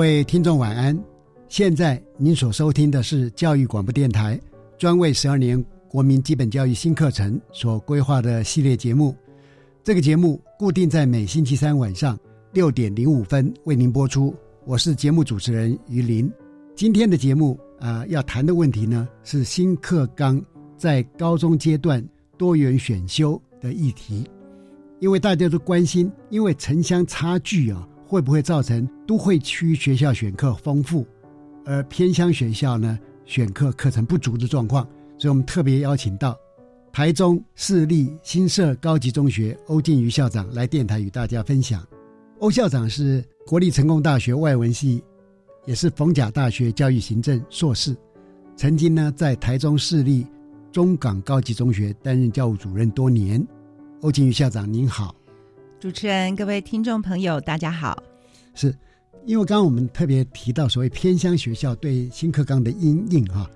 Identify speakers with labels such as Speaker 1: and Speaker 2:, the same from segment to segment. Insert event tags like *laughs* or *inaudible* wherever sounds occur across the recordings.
Speaker 1: 各位听众晚安，现在您所收听的是教育广播电台专为十二年国民基本教育新课程所规划的系列节目。这个节目固定在每星期三晚上六点零五分为您播出。我是节目主持人于林。今天的节目啊、要谈的问题呢是新课纲在高中阶段多元选修的议题，因为大家都关心，因为城乡差距啊。会不会造成都会区学校选课丰富，而偏乡学校呢选课课程不足的状况？所以我们特别邀请到台中市立新社高级中学欧静瑜校长来电台与大家分享。欧校长是国立成功大学外文系，也是逢甲大学教育行政硕士，曾经呢在台中市立中港高级中学担任教务主任多年。欧静瑜校长您好。
Speaker 2: 主持人、各位听众朋友，大家好。
Speaker 1: 是，因为刚刚我们特别提到所谓偏乡学校对新课纲的阴影啊，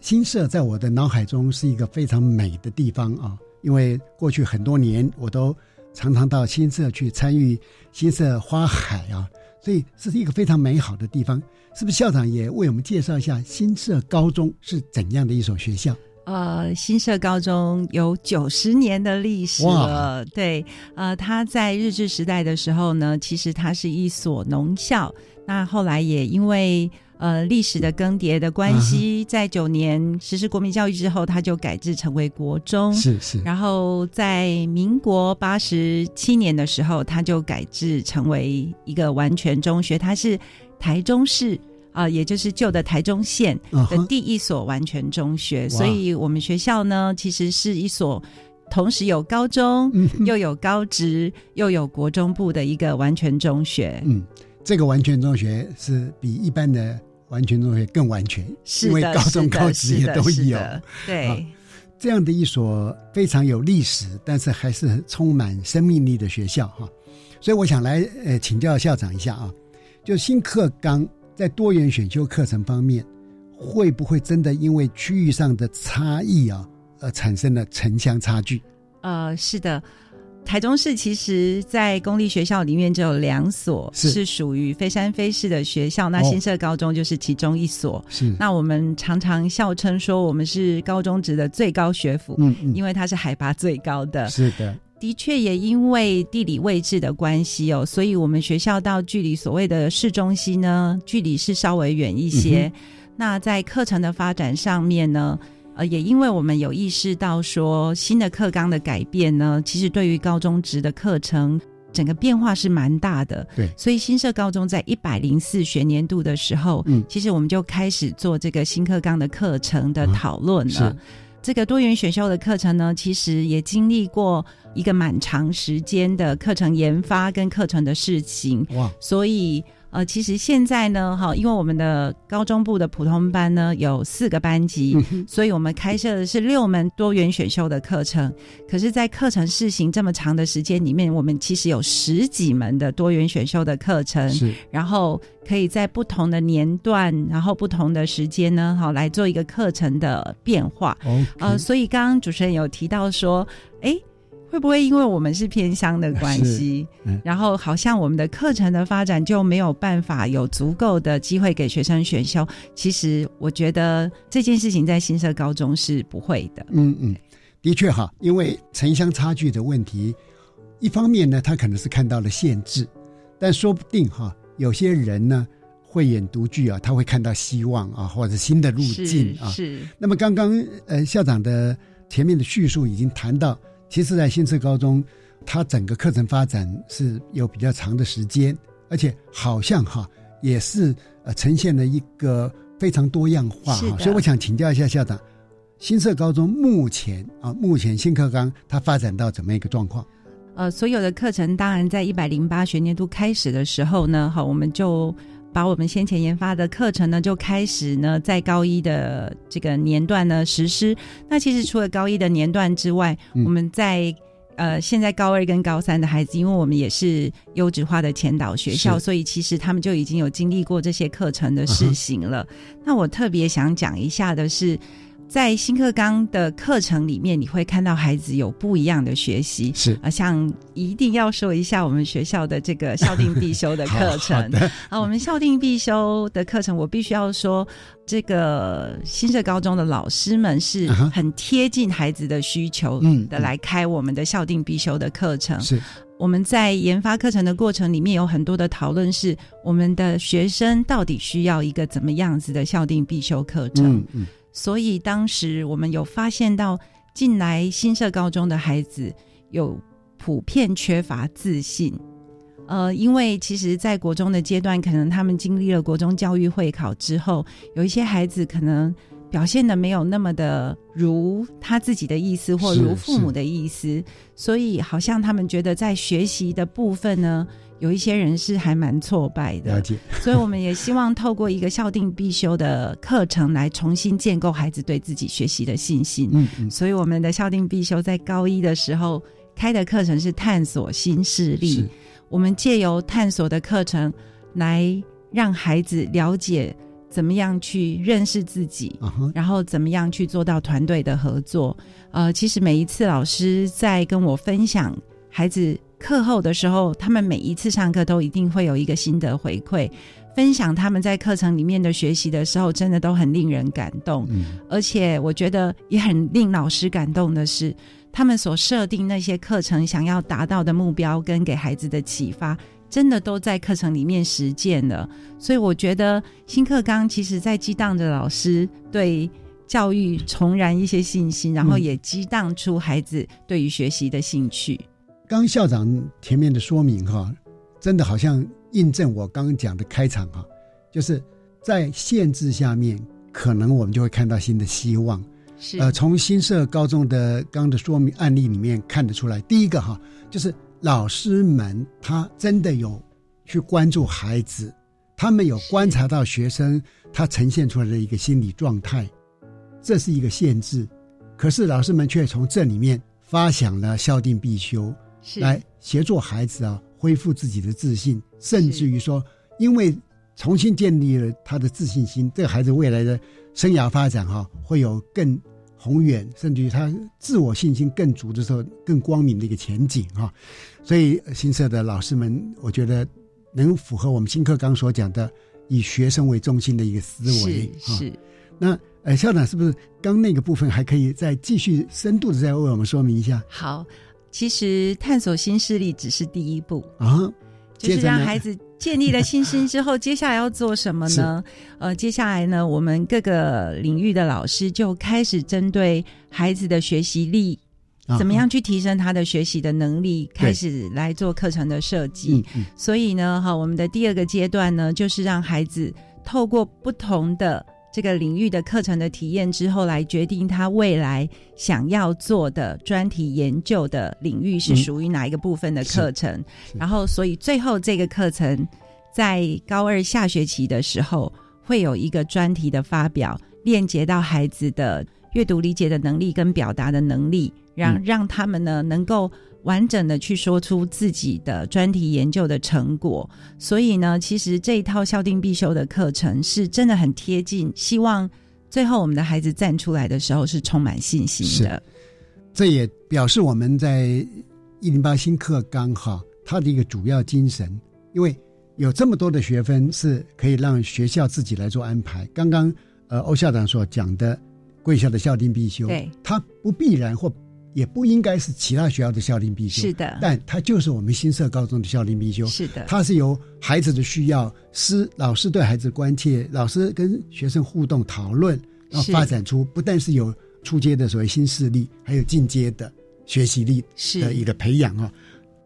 Speaker 1: 新社在我的脑海中是一个非常美的地方啊。因为过去很多年我都常常到新社去参与新社花海啊，所以这是一个非常美好的地方。是不是校长也为我们介绍一下新社高中是怎样的一所学校？
Speaker 2: 呃，新社高中有九十年的历史了。对，呃，它在日治时代的时候呢，其实它是一所农校。那后来也因为呃历史的更迭的关系，
Speaker 1: 嗯、
Speaker 2: 在九年实施国民教育之后，它就改制成为国中。
Speaker 1: 是是。
Speaker 2: 然后在民国八十七年的时候，它就改制成为一个完全中学。它是台中市。啊、呃，也就是旧的台中县的第一所完全中学，uh huh. 所以我们学校呢，其实是一所同时有高中、
Speaker 1: 嗯、
Speaker 2: 又有高职、又有国中部的一个完全中学。
Speaker 1: 嗯，这个完全中学是比一般的完全中学更完全，
Speaker 2: 是
Speaker 1: 因为高中、高职也都有。
Speaker 2: 对、
Speaker 1: 啊，这样的一所非常有历史，但是还是充满生命力的学校哈。所以我想来呃请教校长一下啊，就新课纲。在多元选修课程方面，会不会真的因为区域上的差异啊，而产生了城乡差距？
Speaker 2: 呃，是的，台中市其实在公立学校里面只有两所
Speaker 1: 是
Speaker 2: 是属于非山非市的学校，那
Speaker 1: 哦
Speaker 2: 新社高中就是其中一所。
Speaker 1: 是，
Speaker 2: 那我们常常笑称说，我们是高中职的最高学府，
Speaker 1: 嗯嗯，
Speaker 2: 因为它是海拔最高的。
Speaker 1: 是的，
Speaker 2: 的确，也因为地理位置的关系哦，所以我们学校到距离所谓的市中心呢，距离是稍微远一些。
Speaker 1: 嗯
Speaker 2: 那在课程的发展上面呢，呃，也因为我们有意识到说新的课纲的改变呢，其实对于高中职的课程整个变化是蛮大的。
Speaker 1: 对，
Speaker 2: 所以新社高中在一百零四学年度的时候，
Speaker 1: 嗯
Speaker 2: 其实我们就开始做这个新课纲的课程的讨论了。
Speaker 1: 是
Speaker 2: 这个多元选修的课程呢，其实也经历过一个蛮长时间的课程研发跟课程的事情，
Speaker 1: 哇，
Speaker 2: 所以呃，其实现在呢，哈，因为我们的高中部的普通班呢有四个班级，所以我们开设的是六门多元选修的课程。可是，在课程试行这么长的时间里面，我们其实有十几门的多元选修的课程，
Speaker 1: 是，
Speaker 2: 然后可以在不同的年段，然后不同的时间呢，好来做一个课程的变化。呃，所以刚刚主持人有提到说，哎。会不会因为我们是偏乡的关系，然后好像我们的课程的发展就没有办法有足够的机会给学生选修？其实我觉得这件事情在新社高中是不会的。
Speaker 1: 嗯嗯，的确哈，因为城乡差距的问题，一方面呢，他可能是看到了限制，但说不定哈，有些人呢，慧眼独具啊，他会看到希望啊，或者新的路径啊。
Speaker 2: 是。
Speaker 1: 那么刚刚呃校长的前面的叙述已经谈到。其实，在新社高中，它整个课程发展是有比较长的时间，而且好像哈也是呃呈现了一个非常多样化哈。所以我想请教一下校长，新社高中目前啊，目前新课纲它发展到怎么一个状况？
Speaker 2: 呃，所有的课程当然在一百零八学年度开始的时候呢，哈，我们就把我们先前研发的课程呢，就开始呢在高一的这个年段呢实施。那其实除了高一的年段之外，我们在呃现在高二跟高三的孩子，因为我们也是优质化的前导学校，所以其实他们就已经有经历过这些课程的试行了。那我特别想讲一下的是。在新课纲的课程里面，你会看到孩子有不一样的学习，
Speaker 1: 是。
Speaker 2: 啊，像一定要说一下我们学校的这个校定必修的课 *laughs* 程。啊，我们校定必修的课程，我必须要说，这个新社高中的老师们是很贴近孩子的需求的来开我们的校定必修的课程。
Speaker 1: 是。
Speaker 2: 我们在研发课程的过程里面有很多的讨论，是我们的学生到底需要一个怎么样子的校定必修课程？嗯嗯。所以当时我们有发现到，进来新社高中的孩子有普遍缺乏自信。呃，因为其实，在国中的阶段，可能他们经历了国中教育会考之后，有一些孩子可能表现的没有那么的如他自己的意思，或如父母的意思，所以好像他们觉得在学习的部分呢。有一些人是还蛮挫败的，
Speaker 1: 了解。
Speaker 2: 所以我们也希望透过一个校定必修的课程来重新建构孩子对自己学习的信心。嗯嗯。所以我们的校定必修在高一的时候开的课程是探索新势力。我们借由探索的课程来让孩子了解怎么样去认识自己，然后怎么样去做到团队的合作。呃，其实每一次老师在跟我分享孩子。课后的时候，他们每一次上课都一定会有一个心得回馈，分享他们在课程里面的学习的时候，真的都很令人感动。嗯，而且我觉得也很令老师感动的是，他们所设定那些课程想要达到的目标跟给孩子的启发，真的都在课程里面实践了。所以我觉得新课纲其实在激荡着老师对教育重燃一些信心，然后也激荡出孩子对于学习的兴趣。
Speaker 1: 刚校长前面的说明哈，真的好像印证我刚刚讲的开场哈，就是在限制下面，可能我们就会看到新的希望。
Speaker 2: 是
Speaker 1: 呃，从新社高中的刚的说明案例里面看得出来，第一个哈，就是老师们他真的有去关注孩子，他们有观察到学生他呈现出来的一个心理状态，这是一个限制，可是老师们却从这里面发想了校定必修。来协助孩子啊，恢复自己的自信，甚至于说，因为重新建立了他的自信心，这个孩子未来的生涯发展哈，会有更宏远，甚至于他自我信心更足的时候，更光明的一个前景哈。所以新社的老师们，我觉得能符合我们新课纲所讲的以学生为中心的一个思维
Speaker 2: 是。
Speaker 1: 那呃，校长是不是刚那个部分还可以再继续深度的再为我们说明一下？
Speaker 2: 好。其实探索新势力只是第一步
Speaker 1: 啊，
Speaker 2: 就是让孩子建立了信心之后，接下来要做什么呢？呃，接下来呢，我们各个领域的老师就开始针对孩子的学习力，怎么样去提升他的学习的能力，开始来做课程的设计。所以呢，哈，我们的第二个阶段呢，就是让孩子透过不同的。这个领域的课程的体验之后，来决定他未来想要做的专题研究的领域是属于哪一个部分的课程。然后，所以最后这个课程在高二下学期的时候，会有一个专题的发表，链接到孩子的阅读理解的能力跟表达的能力，让让他们呢能够完整的去说出自己的专题研究的成果。所以呢，其实这一套校定必修的课程是真的很贴近，希望最后我们的孩子站出来的时候是充满信心的。
Speaker 1: 这也表示我们在一零八新课纲哈，它的一个主要精神，因为有这么多的学分是可以让学校自己来做安排。刚刚呃欧校长所讲的贵校的校定必修，
Speaker 2: 对，
Speaker 1: 它不必然或也不应该是其他学校的校定必修，
Speaker 2: 是的，
Speaker 1: 但它就是我们新社高中的校定必修，
Speaker 2: 是的，
Speaker 1: 它是由孩子的需要，师老师对孩子关切，老师跟学生互动讨论，然后发展出不但是有初阶的所谓新势力，还有进阶的学习力的一个培养啊。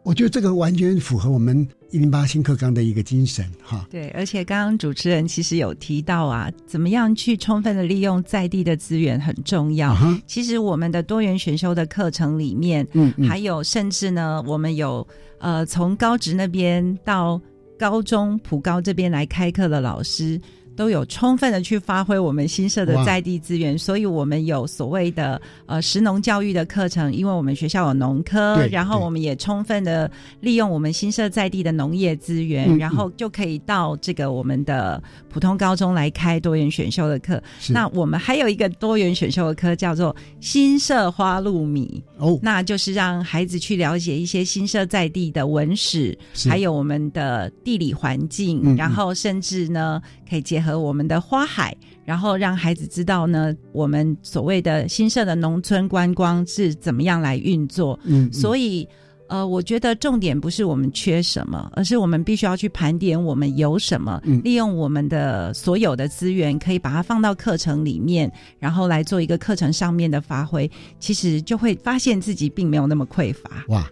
Speaker 1: 我觉得这个完全符合我们一零八新课纲的一个精神哈。
Speaker 2: 对，而且刚刚主持人其实有提到啊，怎么样去充分的利用在地的资源很重要。其实我们的多元选修的课程里面，嗯，还有甚至呢，我们有呃从高职那边到高中普高这边来开课的老师。都有充分的去发挥我们新社的在地资源，所以我们有所谓的呃实农教育的课程，因为我们学校有农科，然后我们也充分的利用我们新社在地的农业资源，然后就可以到这个我们的普通高中来开多元选修的课。那我们还有一个多元选修的课叫做新社花露米。哦，那就是让孩子去了解一些新社在地的文史，还有我们的地理环境，然后甚至呢可以结合。我们的花海，然后让孩子知道呢，我们所谓的新设的农村观光是怎么样来运作。嗯，所以呃，我觉得重点不是我们缺什么，而是我们必须要去盘点我们有什么，利用我们的所有的资源，可以把它放到课程里面，然后来做一个课程上面的发挥。其实就会发现自己并没有那么匮乏。
Speaker 1: 哇，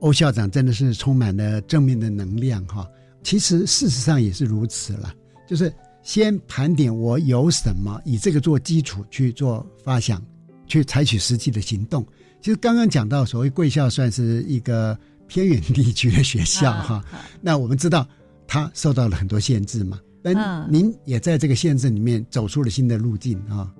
Speaker 1: 欧校长真的是充满了正面的能量哈。其实事实上也是如此了，就是。先盘点我有什么，以这个做基础去做发想，去采取实际的行动。其实刚刚讲到，所谓贵校算是一个偏远地区的学校 *laughs* 哈，那我们知道它受到了很多限制嘛，但您也在这个限制里面走出了新的路径啊。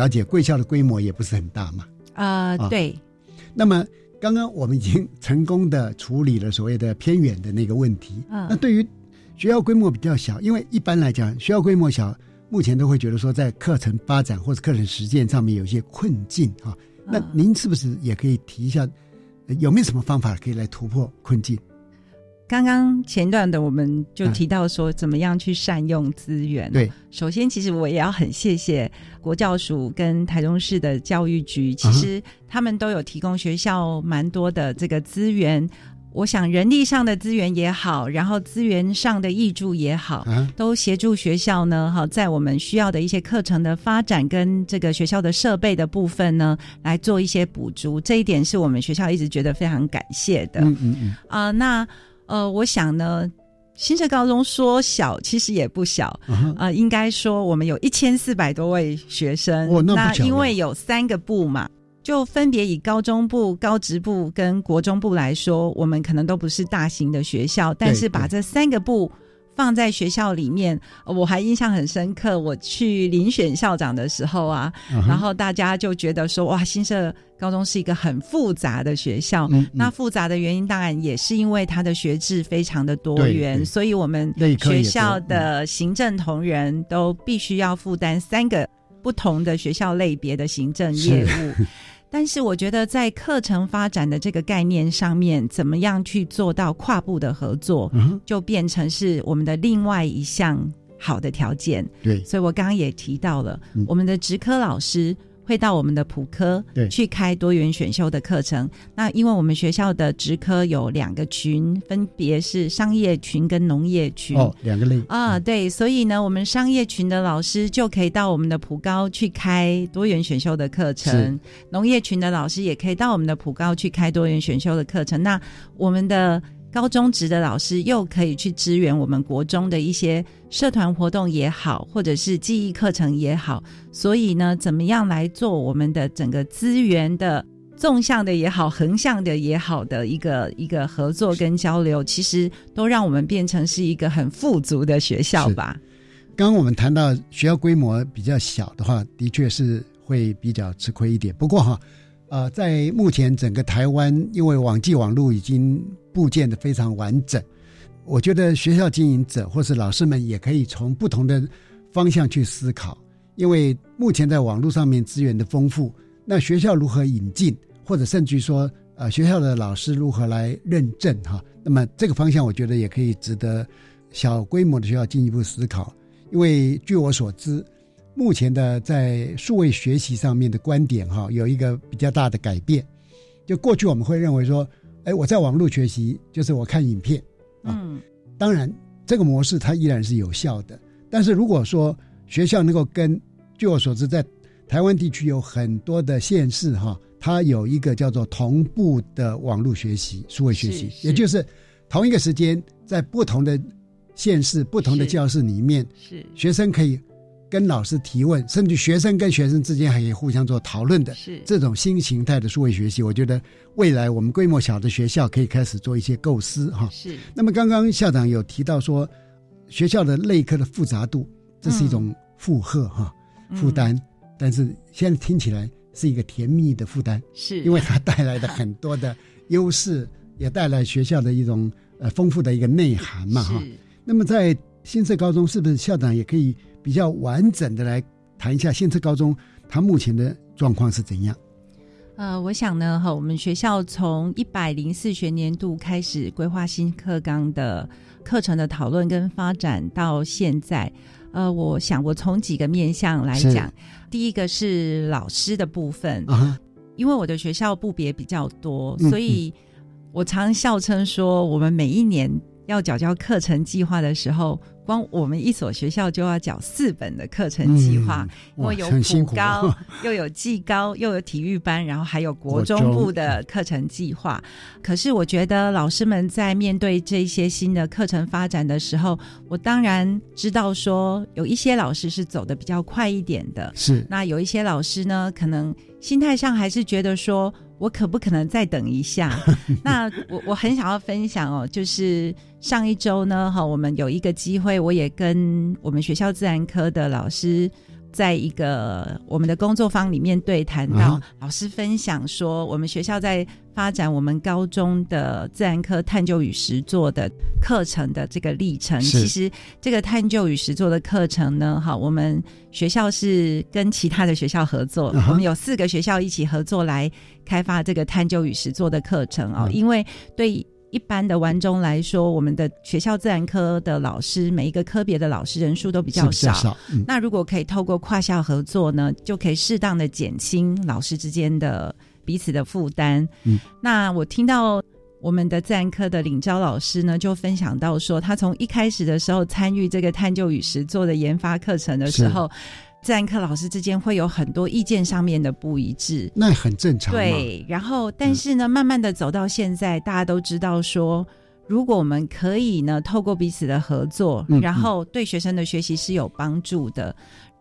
Speaker 1: 了解贵校的规模也不是很大嘛。
Speaker 2: 啊，对。
Speaker 1: 那么刚刚我们已经成功的处理了所谓的偏远的那个问题。嗯。那对于学校规模比较小，因为一般来讲学校规模小，目前都会觉得说在课程发展或者课程实践上面有一些困境啊。那您是不是也可以提一下，有没有什么方法可以来突破困境？
Speaker 2: 刚刚前段的我们就提到说，怎么样去善用资源。
Speaker 1: 对，
Speaker 2: 首先其实我也要很谢谢国教署跟台中市的教育局，其实他们都有提供学校蛮多的这个资源。我想人力上的资源也好，然后资源上的益助也好，都协助学校呢，哈，在我们需要的一些课程的发展跟这个学校的设备的部分呢，来做一些补足。这一点是我们学校一直觉得非常感谢的。嗯嗯嗯。啊，那。呃，我想呢，新社高中说小，其实也不小啊。应该说，我们有一千四百多位学生。
Speaker 1: 那
Speaker 2: 因为有三个部嘛，就分别以高中部、高职部跟国中部来说，我们可能都不是大型的学校，但是把这三个部。放在学校里面，我还印象很深刻。我去遴选校长的时候啊，然后大家就觉得说，哇，新社高中是一个很复杂的学校。那复杂的原因，当然也是因为它的学制非常的多元，所以我们学校的行政同仁都必须要负担三个不同的学校类别的行政业务。*laughs* 但是我觉得，在课程发展的这个概念上面，怎么样去做到跨部的合作，就变成是我们的另外一项好的条件。
Speaker 1: 对，
Speaker 2: 所以我刚刚也提到了，我们的职科老师。会到我们的普科去开多元选修的课程。那因为我们学校的职科有两个群，分别是商业群跟农业群。
Speaker 1: 哦，两个类
Speaker 2: 啊，对，所以呢，我们商业群的老师就可以到我们的普高去开多元选修的课程，农业群的老师也可以到我们的普高去开多元选修的课程。那我们的高中职的老师又可以去支援我们国中的一些社团活动也好，或者是记忆课程也好。所以呢，怎么样来做我们的整个资源的纵向的也好，横向的也好的一个一个合作跟交流，其实都让我们变成是一个很富足的学校吧。
Speaker 1: 刚刚我们谈到学校规模比较小的话，的确是会比较吃亏一点。不过哈，呃，在目前整个台湾，因为网际网络已经部件的非常完整，我觉得学校经营者或是老师们也可以从不同的方向去思考。因为目前在网络上面资源的丰富，那学校如何引进，或者甚至于说，呃，学校的老师如何来认证哈？那么这个方向，我觉得也可以值得小规模的学校进一步思考。因为据我所知，目前的在数位学习上面的观点哈，有一个比较大的改变。就过去我们会认为说，哎，我在网络学习就是我看影片，
Speaker 2: 嗯，
Speaker 1: 当然这个模式它依然是有效的。但是如果说学校能够跟，据我所知，在台湾地区有很多的县市哈，它有一个叫做同步的网络学习、数位学习，也就是同一个时间在不同的县市、不同的教室里面，
Speaker 2: 是。
Speaker 1: 学生可以跟老师提问，甚至学生跟学生之间还可以互相做讨论的。
Speaker 2: 是
Speaker 1: 这种新形态的数位学习，我觉得未来我们规模小的学校可以开始做一些构思哈。
Speaker 2: 是
Speaker 1: 那么刚刚校长有提到说，学校的类科的复杂度，这是一种负荷哈、负担，但是现在听起来是一个甜蜜的负担，
Speaker 2: 是，
Speaker 1: 因为它带来的很多的优势，*laughs* 也带来学校的一种呃丰富的一个内涵嘛哈。那么在新社高中，是不是校长也可以比较完整的来谈一下新社高中它目前的状况是怎样？
Speaker 2: 呃，我想呢，哈，我们学校从一百零四学年度开始规划新课纲的课程的讨论跟发展到现在，呃，我想我从几个面向来
Speaker 1: 是。
Speaker 2: 讲，第一个是老师的部分，
Speaker 1: 啊，
Speaker 2: 因为我的学校部别比较多，
Speaker 1: 嗯。
Speaker 2: 所以我常笑称说，我们每一年要缴交课程计划的时候，光我们一所学校就要缴四本的课程计划，因为有普高，*laughs* 又有技高，又有体育班，然后还有国中
Speaker 1: 国中
Speaker 2: 部的课程计划。可是我觉得老师们在面对这些新的课程发展的时候，我当然知道说有一些老师是走的比较快一点的，
Speaker 1: 是。
Speaker 2: 那有一些老师呢，可能心态上还是觉得说，我可不可能再等一下？*laughs* 那我我很想要分享哦，就是上一周呢，哈，我们有一个机会，我也跟我们学校自然科的老师。在一个我们的工作坊里面对谈到，
Speaker 1: 啊
Speaker 2: 老师分享说，我们学校在发展我们高中的自然科探究与实作的课程的这个历程。其实这个探究与实作的课程呢，哈，我们学校是跟其他的学校合作，我们有四个学校一起合作来开发这个探究与实作的课程哦。
Speaker 1: 嗯
Speaker 2: 因为对一般的完中来说，我们的学校自然科的老师，每一个科别的老师人数都比较少。
Speaker 1: 较少，嗯，
Speaker 2: 那如果可以透过跨校合作呢，就可以适当的减轻老师之间的彼此的负担。
Speaker 1: 嗯，
Speaker 2: 那我听到我们的自然科的领招老师呢，就分享到说，他从一开始的时候参与这个探究与实作的研发课程的时候，自然课老师之间会有很多意见上面的不一致。
Speaker 1: 那很正常嘛。
Speaker 2: 对，然后但是呢，慢慢的走到现在，大家都知道说，如果我们可以呢，透过彼此的合作，
Speaker 1: 嗯
Speaker 2: 然后对学生的学习是有帮助的，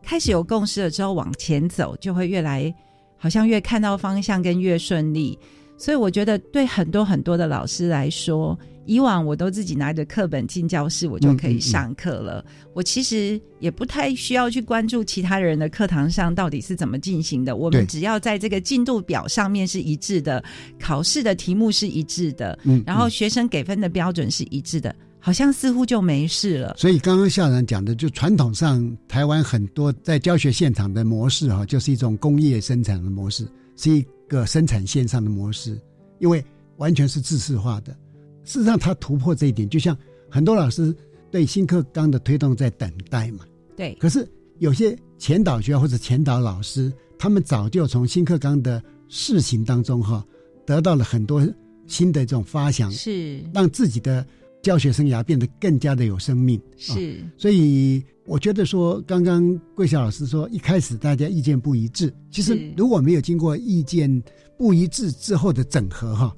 Speaker 2: 开始有共识了之后往前走，就会越来好像越看到方向跟越顺利。所以我觉得对很多很多的老师来说，以往我都自己拿着课本进教室，我就可以上课了。我其实也不太需要去关注其他人的课堂上到底是怎么进行的。我们只要在这个进度表上面是一致的，考试的题目是一致的，
Speaker 1: 嗯，
Speaker 2: 然后
Speaker 1: 嗯
Speaker 2: 学生给分的标准是一致的，好像似乎就没事了。
Speaker 1: 所以刚刚校长讲的，就传统上台湾很多在教学现场的模式哈、就是一种工业生产的模式，是一个生产线上的模式，因为完全是制式化的。事实上，它突破这一点，就像很多老师对新课纲的推动在等待嘛。
Speaker 2: 对，
Speaker 1: 可是有些前导学校或者前导老师，他们早就从新课纲的事情当中哈，得到了很多新的这种发想，
Speaker 2: 是
Speaker 1: 让自己的教学生涯变得更加的有生命。
Speaker 2: 是，
Speaker 1: 所以我觉得说，刚刚桂晓老师说，一开始大家意见不一致，其实如果没有经过意见不一致之后的整合哈。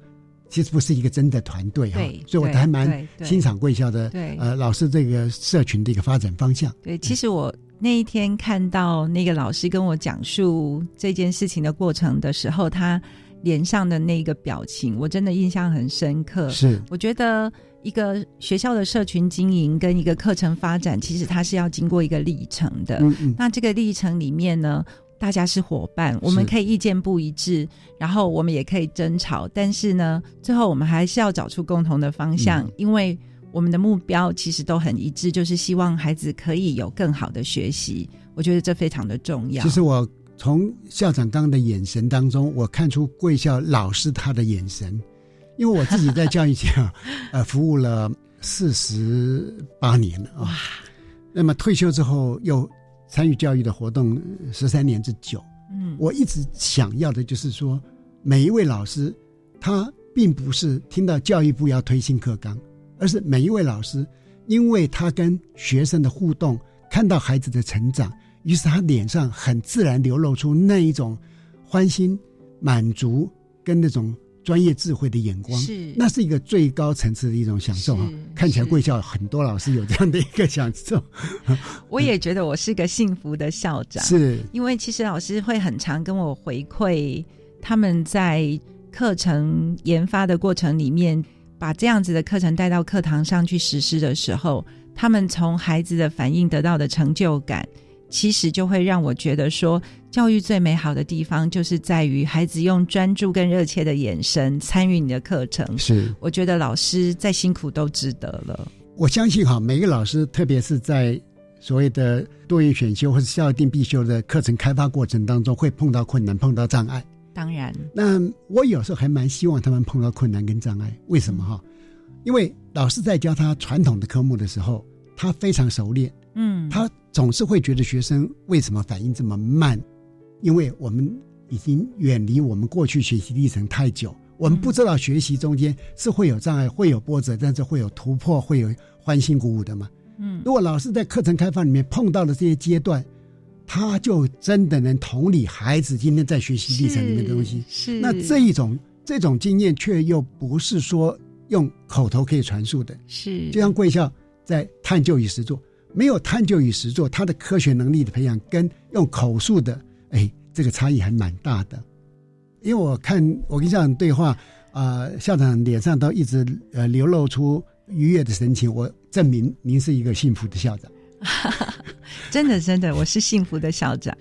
Speaker 1: 其实不是一个真的团队哈，所以我还蛮欣赏贵校的呃老师这个社群的一个发展方向。
Speaker 2: 对，其实我那一天看到那个老师跟我讲述这件事情的过程的时候，他脸上的那个表情，我真的印象很深刻。
Speaker 1: 是，
Speaker 2: 我觉得一个学校的社群经营跟一个课程发展，其实它是要经过一个历程的。
Speaker 1: 嗯嗯。
Speaker 2: 那这个历程里面呢？大家是伙伴，我们可以意见不一致，然后我们也可以争吵，但是呢，最后我们还是要找出共同的方向，因为我们的目标其实都很一致，就是希望孩子可以有更好的学习。我觉得这非常的重要。
Speaker 1: 其实我从校长刚刚的眼神当中，我看出贵校老师他的眼神，因为我自己在教育界啊呃服务了四十八年了啊，那么退休之后又。参与教育的活动十三年之久，
Speaker 2: 嗯，
Speaker 1: 我一直想要的就是说，每一位老师，他并不是听到教育部要推新课纲，而是每一位老师，因为他跟学生的互动，看到孩子的成长，于是他脸上很自然流露出那一种欢欣、满足跟那种。专业智慧的眼光，
Speaker 2: 是
Speaker 1: 那是一个最高层次的一种享受啊！看起来贵校很多老师有这样的一个享受，*laughs*
Speaker 2: 我也觉得我是个幸福的校长，
Speaker 1: 是
Speaker 2: 因为其实老师会很常跟我回馈，他们在课程研发的过程里面，把这样子的课程带到课堂上去实施的时候，他们从孩子的反应得到的成就感。其实就会让我觉得说，教育最美好的地方就是在于孩子用专注跟热切的眼神参与你的课程。
Speaker 1: 是，
Speaker 2: 我觉得老师再辛苦都值得了。
Speaker 1: 我相信哈，每个老师，特别是在所谓的多元选修或者校定必修的课程开发过程当中，会碰到困难、碰到障碍。
Speaker 2: 当然，
Speaker 1: 那我有时候还蛮希望他们碰到困难跟障碍。为什么哈？因为老师在教他传统的科目的时候，他非常熟练。
Speaker 2: 嗯，
Speaker 1: 他总是会觉得学生为什么反应这么慢？因为我们已经远离我们过去学习历程太久，我们不知道学习中间是会有障碍、会有波折，但是会有突破、会有欢欣鼓舞的嘛。
Speaker 2: 嗯，
Speaker 1: 如果老师在课程开放里面碰到了这些阶段，他就真的能同理孩子今天在学习历程里面的东西。
Speaker 2: 是，
Speaker 1: 那这一种这种经验却又不是说用口头可以传述的。
Speaker 2: 是，
Speaker 1: 就像贵校在探究与实作。没有探究与实作，他的科学能力的培养跟用口述的，哎，这个差异还蛮大的。因为我看我跟校长对话，啊，校长脸上都一直呃流露出愉悦的神情，我证明您是一个幸福的校长。*laughs*
Speaker 2: 真的，真的，我是幸福的校长。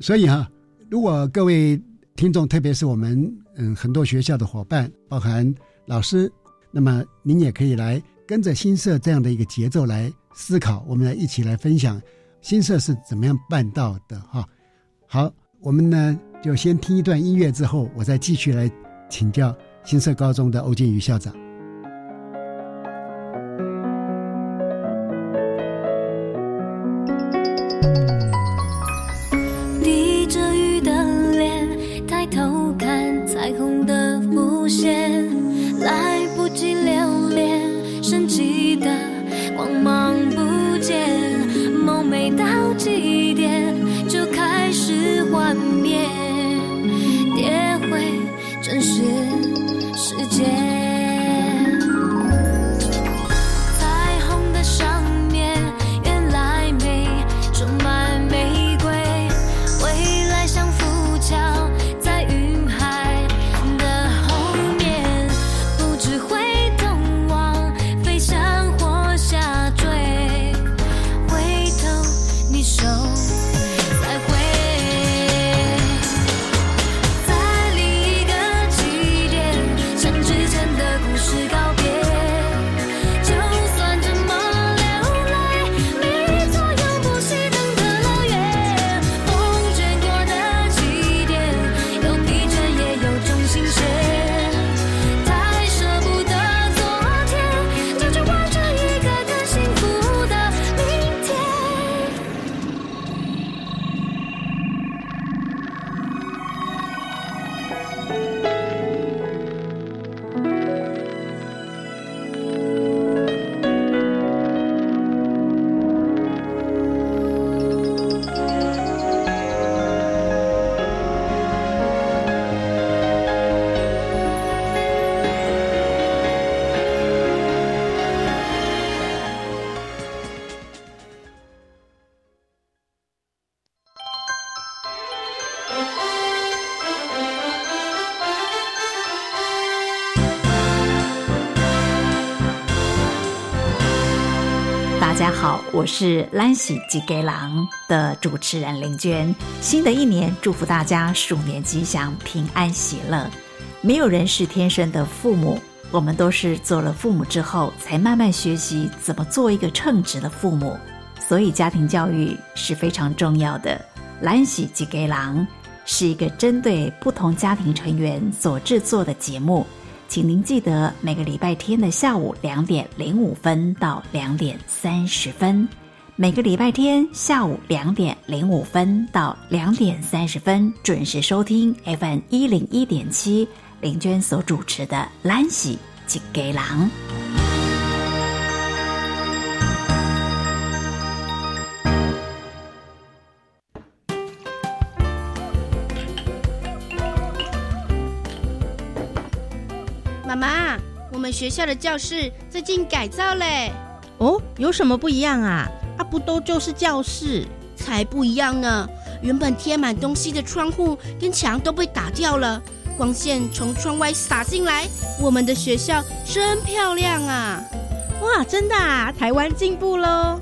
Speaker 1: 所以哈，如果各位听众，特别是我们嗯很多学校的伙伴，包含老师，那么您也可以来跟着新社这样的一个节奏来。思考，我们来一起来分享新社是怎么样办到的哈。好，我们呢就先听一段音乐，之后我再继续来请教新社高中的欧建宇校长。
Speaker 3: 我是兰喜吉给郎的主持人林娟。新的一年，祝福大家鼠年吉祥、平安喜乐。没有人是天生的父母，我们都是做了父母之后，才慢慢学习怎么做一个称职的父母。所以，家庭教育是非常重要的。兰喜吉给郎是一个针对不同家庭成员所制作的节目。请您记得每个礼拜天的下午两点零五分到两点三十分，每个礼拜天下午两点零五分到两点三十分准时收听 FM 一零一点七林娟所主持的《兰喜吉给郎》。
Speaker 4: 们学校的教室最近改造嘞。
Speaker 5: 哦，有什么不一样啊？啊，不都就是教室？
Speaker 4: 才不一样呢！原本贴满东西的窗户跟墙都被打掉了，光线从窗外洒进来，我们的学校真漂亮啊！
Speaker 5: 哇，真的啊！台湾进步喽！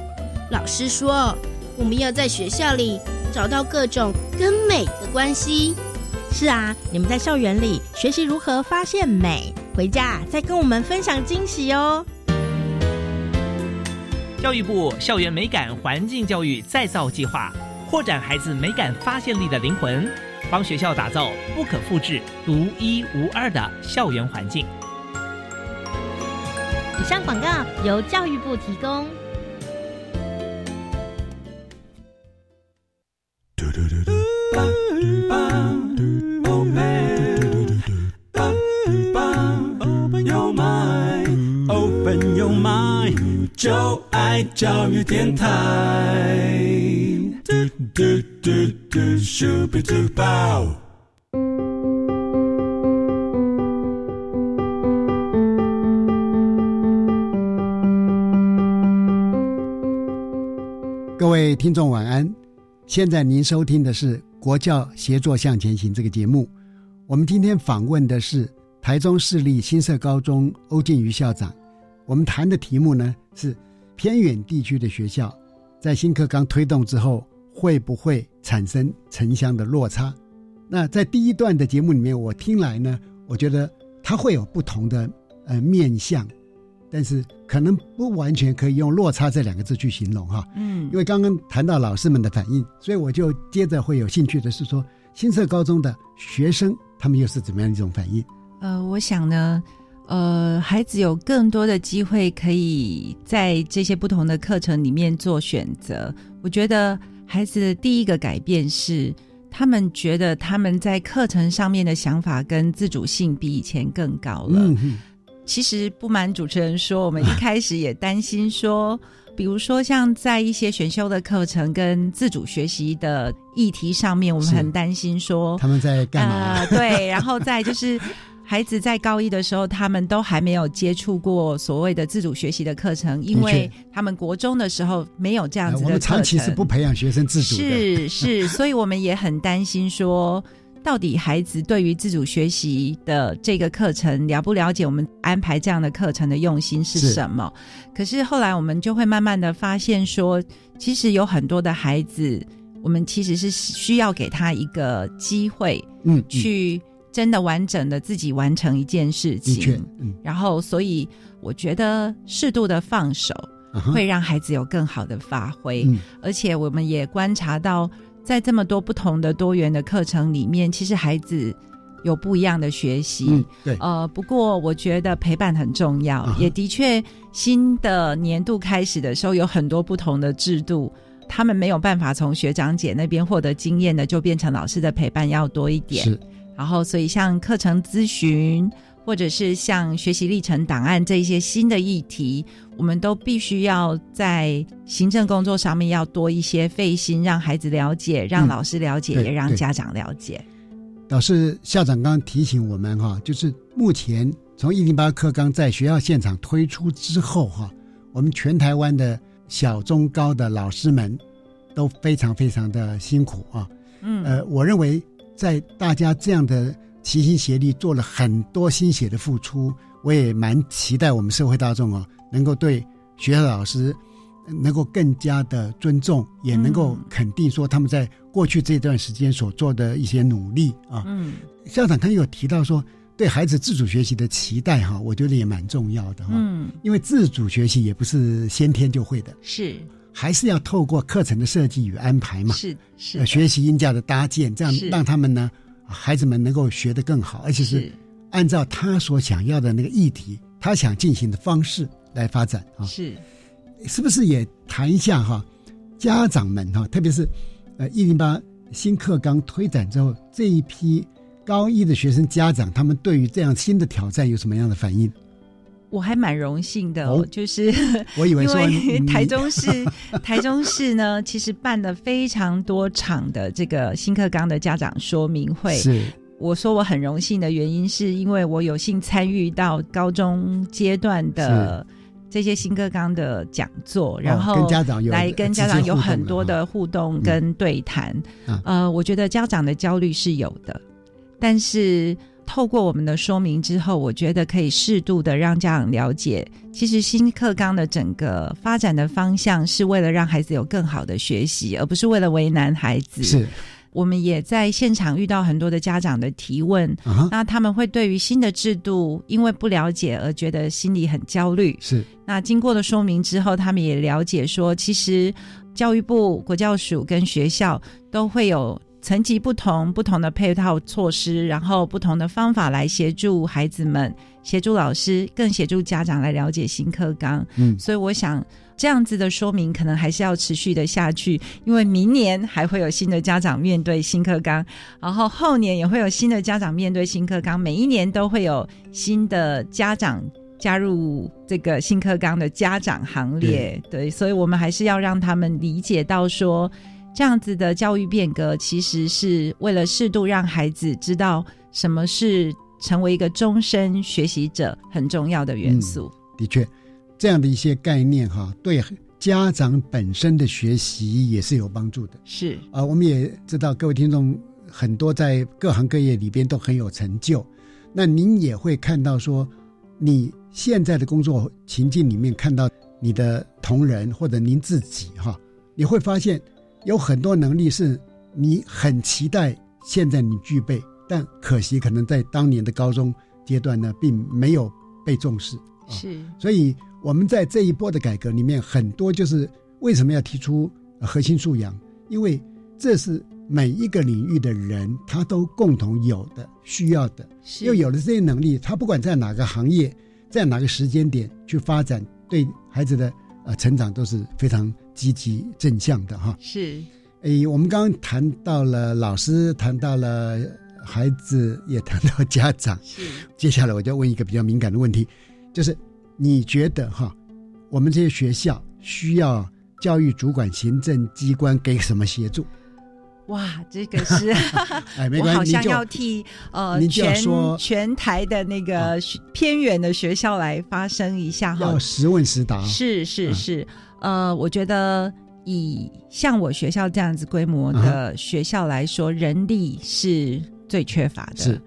Speaker 4: 老师说，我们要在学校里找到各种跟美的关系。
Speaker 5: 是啊，你们在校园里学习如何发现美，回家再跟我们分享惊喜哦。
Speaker 6: 教育部校园美感环境教育再造计划，扩展孩子美感发现力的灵魂，帮学校打造不可复制、独一无二的校园环境。
Speaker 7: 以上广告由教育部提供。
Speaker 8: 就爱教育电台。
Speaker 1: 嘟嘟嘟嘟，咻比嘟爆各位听众晚安，现在您收听的是《国教协作向前行》这个节目。我们今天访问的是台中市立新社高中欧建瑜校长。我们谈的题目呢是偏远地区的学校在新课纲推动之后会不会产生城乡的落差？那在第一段的节目里面，我听来呢，我觉得它会有不同的呃面相，但是可能不完全可以用落差这两个字去形容哈。嗯，因为刚刚谈到老师们的反应，所以我就接着会有兴趣的是说新社高中的学生他们又是怎么样一种反应？
Speaker 2: 呃，我想呢。呃，孩子有更多的机会可以在这些不同的课程里面做选择。我觉得孩子的第一个改变是，他们觉得他们在课程上面的想法跟自主性比以前更高了。其实不瞒主持人说，我们一开始也担心说，*laughs* 比如说像在一些选修的课程跟自主学习的议题上面，我们很担心说
Speaker 1: 他们在干嘛？
Speaker 2: 对，然后再就是。孩子在高一的时候，他们都还没有接触过所谓的自主学习的课程，因为他们国中的时候没有这样子的。我
Speaker 1: 们长期是不培养学生自主
Speaker 2: 的，是是，*laughs* 所以我们也很担心说，到底孩子对于自主学习的这个课程了不了解？我们安排这样的课程的用心是什么？可是后来我们就会慢慢的发现说，其实有很多的孩子，我们其实是需要给他一个机会，嗯，去。真的完整的自己完成一件事情，然后所以我觉得适度的放手会让孩子有更好的发挥，而且我们也观察到，在这么多不同的多元的课程里面，其实孩子有不一样的学习。
Speaker 1: 对，
Speaker 2: 呃，不过我觉得陪伴很重要，也的确新的年度开始的时候有很多不同的制度，他们没有办法从学长姐那边获得经验的，就变成老师的陪伴要多一点。
Speaker 1: 是。
Speaker 2: 然后，所以像课程咨询，或者是像学习历程档案这一些新的议题，我们都必须要在行政工作上面要多一些费心，让孩子了解，让老师了解，也让家长了解。
Speaker 1: 老师，校长刚刚提醒我们哈，就是目前从一零八课纲在学校现场推出之后哈，我们全台湾的小中高的老师们都非常非常的辛苦啊。嗯，呃，我认为。在大家这样的齐心协力，做了很多心血的付出，我也蛮期待我们社会大众哦，能够对学校老师能够更加的尊重，也能够肯定说他们在过去这段时间所做的一些努力啊。
Speaker 2: 嗯，
Speaker 1: 校长刚有提到说对孩子自主学习的期待哈，我觉得也蛮重要的哈。
Speaker 2: 嗯，
Speaker 1: 因为自主学习也不是先天就会的，
Speaker 2: 是
Speaker 1: 还是要透过课程的设计与安排嘛。
Speaker 2: 是是
Speaker 1: 呃学习音教的搭建，这样让他们呢，孩子们能够学得更好，而且是
Speaker 2: 是
Speaker 1: 按照他所想要的那个议题，他想进行的方式来发展啊。
Speaker 2: 是
Speaker 1: 是不是也谈一下哈？家长们哈，特别是呃一零八新课纲推展之后，这一批高一的学生家长，他们对于这样新的挑战有什么样的反应？
Speaker 2: 我还蛮荣幸的、哦，
Speaker 1: 哦？
Speaker 2: 就是 *laughs*
Speaker 1: 我以为说
Speaker 2: 因为 *laughs* 台中市 *laughs* 台中市呢，其实办了非常多场的这个新课纲的家长说明会。
Speaker 1: 是。
Speaker 2: 我说我很荣幸的原因，是因为我有幸参与到高中阶段的这些新课纲的讲座，然后
Speaker 1: 哦跟家长有
Speaker 2: 来跟家长有很多的互动跟对谈。
Speaker 1: 啊
Speaker 2: 呃，我觉得家长的焦虑是有的，但是透过我们的说明之后，我觉得可以适度的让家长了解，其实新课纲的整个发展的方向是为了让孩子有更好的学习，而不是为了为难孩子。
Speaker 1: 是
Speaker 2: 我们也在现场遇到很多的家长的提问，
Speaker 1: 啊
Speaker 2: 那他们会对于新的制度因为不了解而觉得心里很焦虑。
Speaker 1: 是
Speaker 2: 那经过了说明之后，他们也了解说，其实教育部、国教署跟学校都会有层级不同、不同的配套措施，然后不同的方法来协助孩子们、协助老师、更协助家长来了解新课纲。
Speaker 1: 嗯
Speaker 2: 所以我想。这样子的说明可能还是要持续的下去，因为明年还会有新的家长面对新课纲，然后后年也会有新的家长面对新课纲，每一年都会有新的家长加入这个新课纲的家长行列。对，所以我们还是要让他们理解到说，这样子的教育变革其实是为了适度让孩子知道什么是成为一个终身学习者很重要的元素。
Speaker 1: 的确，这样的一些概念哈，对家长本身的学习也是有帮助的。
Speaker 2: 是
Speaker 1: 啊、我们也知道各位听众很多在各行各业里边都很有成就，那您也会看到说，你现在的工作情境里面看到你的同仁或者您自己哈，你会发现有很多能力是你很期待现在你具备，但可惜可能在当年的高中阶段呢，并没有被重视。
Speaker 2: 是，
Speaker 1: 所以我们在这一波的改革里面，很多就是为什么要提出呃核心素养？因为这是每一个领域的人他都共同有的、需要的，
Speaker 2: 是
Speaker 1: 又有了这些能力，他不管在哪个行业，在哪个时间点去发展，对孩子的呃成长都是非常积极正向的哈。
Speaker 2: 是，
Speaker 1: 诶，我们刚刚谈到了老师，谈到了孩子，也谈到家长。
Speaker 2: 是，
Speaker 1: 接下来我就问一个比较敏感的问题，就是你觉得哈，我们这些学校需要教育主管行政机关给什么协助？
Speaker 2: 哇，这个是，*laughs*
Speaker 1: 哎，没
Speaker 2: 我
Speaker 1: 关系，*laughs*
Speaker 2: 好像要替呃全全台的那个偏远的学校来发声一下哈
Speaker 1: 要。实问实答。
Speaker 2: 是是
Speaker 1: 嗯
Speaker 2: 是，呃，我觉得以像我学校这样子规模
Speaker 1: 啊
Speaker 2: 的学校来说，人力是最缺乏的，
Speaker 1: 是。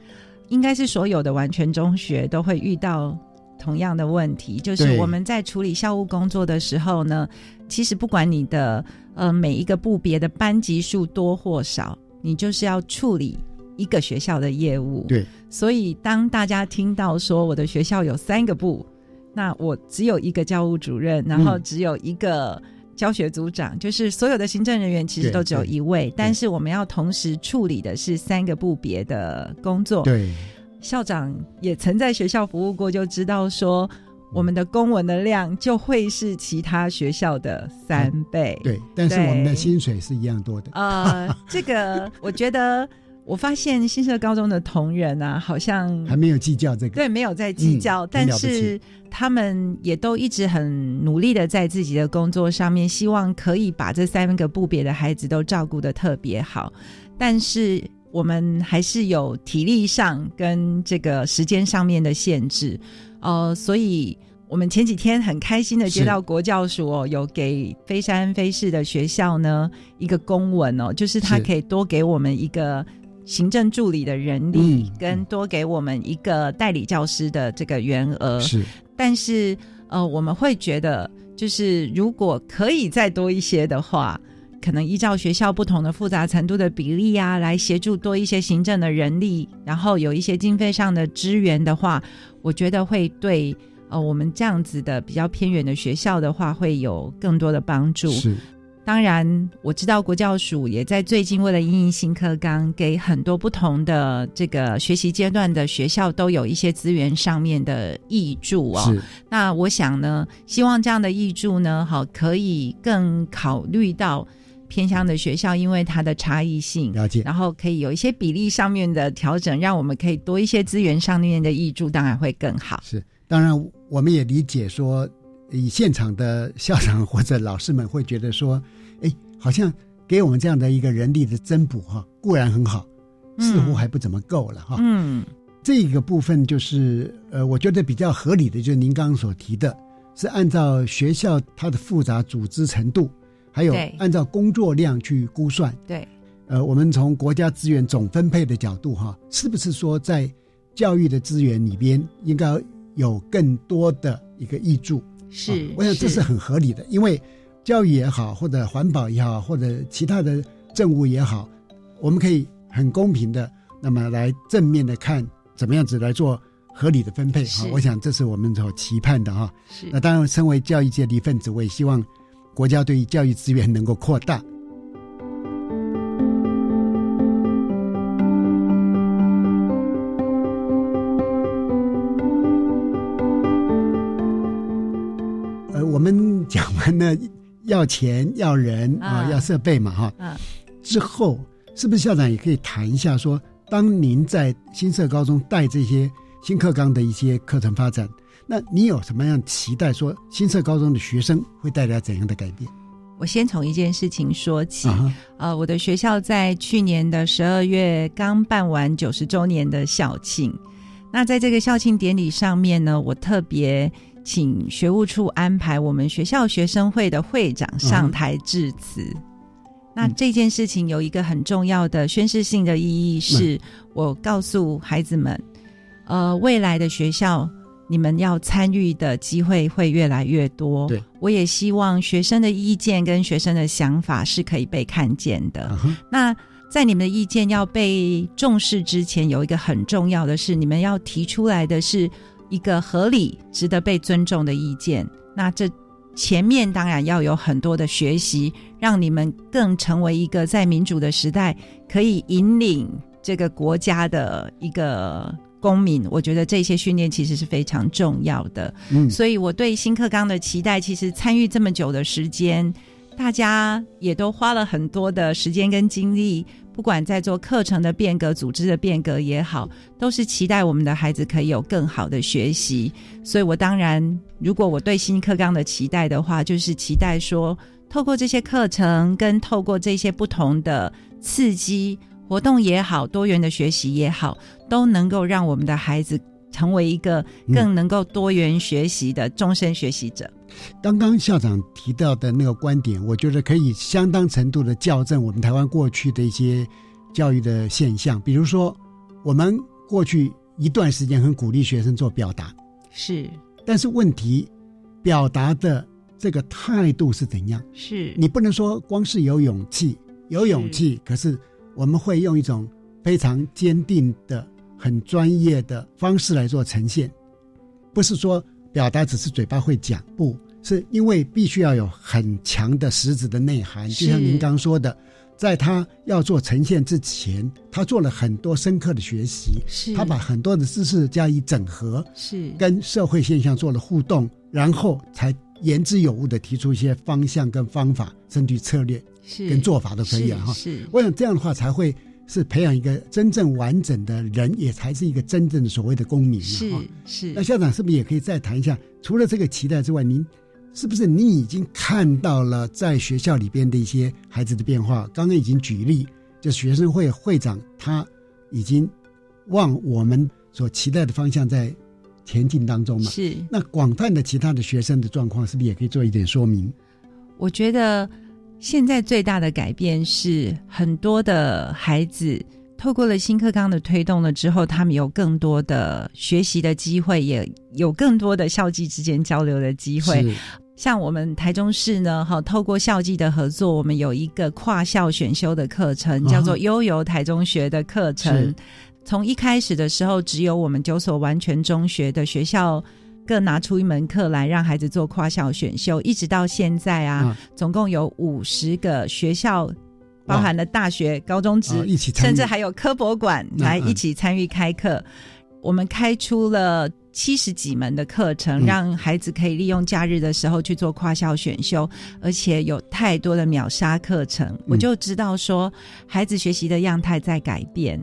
Speaker 2: 应该是所有的完全中学都会遇到同样的问题，就是我们在处理校务工作的时候呢，其实不管你的呃每一个部别的班级数多或少，你就是要处理一个学校的业务。
Speaker 1: 对，
Speaker 2: 所以当大家听到说我的学校有三个部，那我只有一个教务主任，然后
Speaker 1: 嗯
Speaker 2: 只有一个。教学组长就是所有的行政人员，其实都只有一位，但是我们要同时处理的是三个部别的工作。
Speaker 1: 对，
Speaker 2: 校长也曾在学校服务过，就知道说我们的公文的量就会是其他学校的三倍。
Speaker 1: 对，但是我们的薪水是一样多的。
Speaker 2: 呃，这个我觉得，我发现新社高中的同仁啊，好像
Speaker 1: 还没有计较这个。
Speaker 2: 对没有在计较，但是他们也都一直很努力的在自己的工作上面，希望可以把这三个部别的孩子都照顾的特别好，但是。我们还是有体力上跟这个时间上面的限制，呃，所以我们前几天很开心的接到国教署哦，有给非山非市的学校呢一个公文哦，就是他可以多给我们一个行政助理的人力，
Speaker 1: 嗯
Speaker 2: 跟多给我们一个代理教师的这个员额。
Speaker 1: 是，
Speaker 2: 但是呃，我们会觉得，就是如果可以再多一些的话，可能依照学校不同的复杂程度的比例啊，来协助多一些行政的人力，然后有一些经费上的支援的话，我觉得会对呃我们这样子的比较偏远的学校的话，会有更多的帮助。
Speaker 1: 是。
Speaker 2: 当然，我知道国教署也在最近为了应用新课纲，给很多不同的这个学习阶段的学校都有一些资源上面的益助哦。那我想呢，希望这样的益助呢，好可以更考虑到偏乡的学校，因为它的差异性，
Speaker 1: 了解，
Speaker 2: 然后可以有一些比例上面的调整，让我们可以多一些资源上面的益助，当然会更好。
Speaker 1: 是，当然我们也理解说。以现场的校长或者老师们会觉得说，哎，好像给我们这样的一个人力的增补哈，固然很好，似乎还不怎么够了哈。
Speaker 2: 嗯，
Speaker 1: 这个部分就是呃，我觉得比较合理的，就是您刚刚所提的，是按照学校它的复杂组织程度，还有按照工作量去估算。
Speaker 2: 对，
Speaker 1: 呃，我们从国家资源总分配的角度哈，是不是说在教育的资源里边应该有更多的一个益助？
Speaker 2: 是，
Speaker 1: 我想这是很合理的，因为教育也好，或者环保也好，或者其他的政务也好，我们可以很公平的，那么来正面的看怎么样子来做合理的分配啊。我想这是我们所期盼的哈。
Speaker 2: 是。
Speaker 1: 那当然，身为教育界的一份子，我也希望国家对于教育资源能够扩大。们讲完了要钱要人啊要设备嘛哈，嗯之后是不是校长也可以谈一下说，当您在新社高中带这些新课纲的一些课程发展，那你有什么样期待？说新社高中的学生会带来怎样的改变？
Speaker 2: 我先从一件事情说起，呃，我的学校在去年的十二月刚办完九十周年的校庆，那在这个校庆典礼上面呢，我特别。请学务处安排我们学校学生会的会长上台致辞。那这件事情有一个很重要的宣示性的意义，是我告诉孩子们，呃，未来的学校你们要参与的机会会越来越多。
Speaker 1: 对，
Speaker 2: 我也希望学生的意见跟学生的想法是可以被看见的。那在你们的意见要被重视之前，有一个很重要的是，你们要提出来的是。一个合理、值得被尊重的意见，那这前面当然要有很多的学习，让你们更成为一个在民主的时代可以引领这个国家的一个公民。我觉得这些训练其实是非常重要的。
Speaker 1: 嗯，
Speaker 2: 所以我对新课纲的期待，其实参与这么久的时间，大家也都花了很多的时间跟精力。不管在做课程的变革、组织的变革也好，都是期待我们的孩子可以有更好的学习。所以我当然，如果我对新课纲的期待的话，就是期待说，透过这些课程，跟透过这些不同的刺激活动也好，多元的学习也好，都能够让我们的孩子成为一个更能够多元学习的终身学习者。
Speaker 1: 刚刚校长提到的那个观点，我觉得可以相当程度的校正我们台湾过去的一些教育的现象。比如说，我们过去一段时间很鼓励学生做表达，
Speaker 2: 是，
Speaker 1: 但是问题，表达的这个态度是怎样？
Speaker 2: 是
Speaker 1: 你不能说光是有勇气，有勇气，可是我们会用一种非常坚定的、很专业的方式来做呈现，不是说。表达只是嘴巴会讲，不是因为必须要有很强的实质的内涵。就像您刚说的，在他要做呈现之前，他做了很多深刻的学习，
Speaker 2: 是
Speaker 1: 他把很多的知识加以整合，
Speaker 2: 是
Speaker 1: 跟社会现象做了互动，然后才言之有物的提出一些方向跟方法，甚至策略
Speaker 2: 是
Speaker 1: 跟做法都可以啊！哈，
Speaker 2: 是
Speaker 1: 我想这样的话才会。是培养一个真正完整的人，也才是一个真正的所谓的公民。
Speaker 2: 是是。
Speaker 1: 那校长是不是也可以再谈一下？除了这个期待之外，您是不是您已经看到了在学校里边的一些孩子的变化？刚刚已经举例，就学生会会长他已经往我们所期待的方向在前进当中嘛？
Speaker 2: 是。
Speaker 1: 那广泛的其他的学生的状况，是不是也可以做一点说明？
Speaker 2: 我觉得。现在最大的改变是，很多的孩子透过了新课纲的推动了之后，他们有更多的学习的机会，也有更多的校际之间交流的机会。像我们台中市呢，哈，透过校际的合作，我们有一个跨校选修的课程，叫做“悠游台中学”的课程。从一开始的时候，只有我们九所完全中学的学校各拿出一门课来让孩子做跨校选修，一直到现在啊，总共有五十个学校，包含了大学、高中职，
Speaker 1: 一起，
Speaker 2: 甚至还有科博馆来一起参与开课。我们开出了七十几门的课程，让孩子可以利用假日的时候去做跨校选修，而且有太多的秒杀课程，我就知道说孩子学习的样态在改变。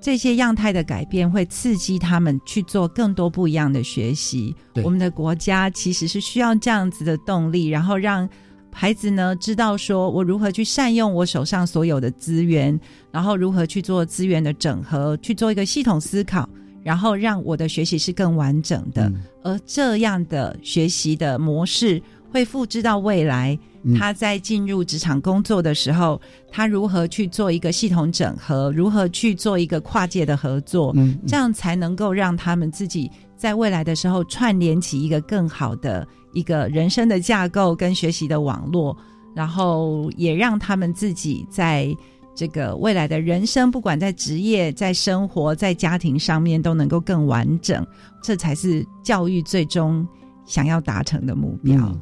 Speaker 2: 这些样态的改变会刺激他们去做更多不一样的学习。我们的国家其实是需要这样子的动力，然后让孩子呢知道说我如何去善用我手上所有的资源，然后如何去做资源的整合，去做一个系统思考，然后让我的学习是更完整的。而这样的学习的模式会复制到未来。他在进入职场工作的时候，他如何去做一个系统整合？如何去做一个跨界的合作？嗯，这样才能够让他们自己在未来的时候串联起一个更好的一个人生的架构跟学习的网络，然后也让他们自己在这个未来的人生，不管在职业、在生活、在家庭上面都能够更完整。这才是教育最终想要达成的目标。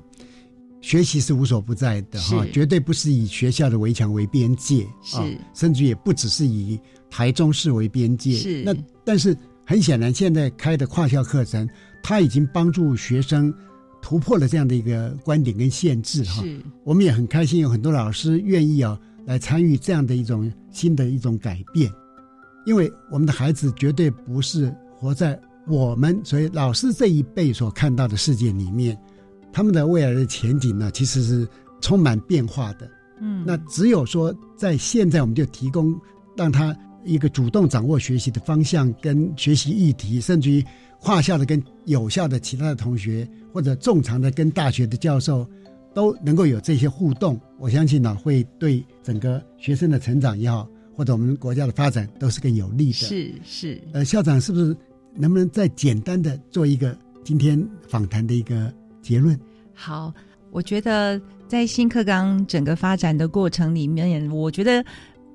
Speaker 1: 学习是无所不在的哈，绝对不是以学校的围墙为边界，
Speaker 2: 啊，
Speaker 1: 甚至也不只是以台中市为边界。
Speaker 2: 是，
Speaker 1: 那但是很显然，现在开的跨校课程，它已经帮助学生突破了这样的一个观点跟限制哈。
Speaker 2: 是，
Speaker 1: 我们也很开心，有很多老师愿意啊来参与这样的一种新的一种改变，因为我们的孩子绝对不是活在我们所以老师这一辈所看到的世界里面。他们的未来的前景呢，其实是充满变化的。
Speaker 2: 嗯，
Speaker 1: 那只有说在现在，我们就提供让他一个主动掌握学习的方向跟学习议题，甚至于跨校的跟有效的其他的同学，或者正常的跟大学的教授，都能够有这些互动。我相信呢，会对整个学生的成长也好，或者我们国家的发展都是更有利的。
Speaker 2: 是是。
Speaker 1: 呃，校长是不是能不能再简单的做一个今天访谈的一个？结论
Speaker 2: 好，我觉得在新课纲整个发展的过程里面，我觉得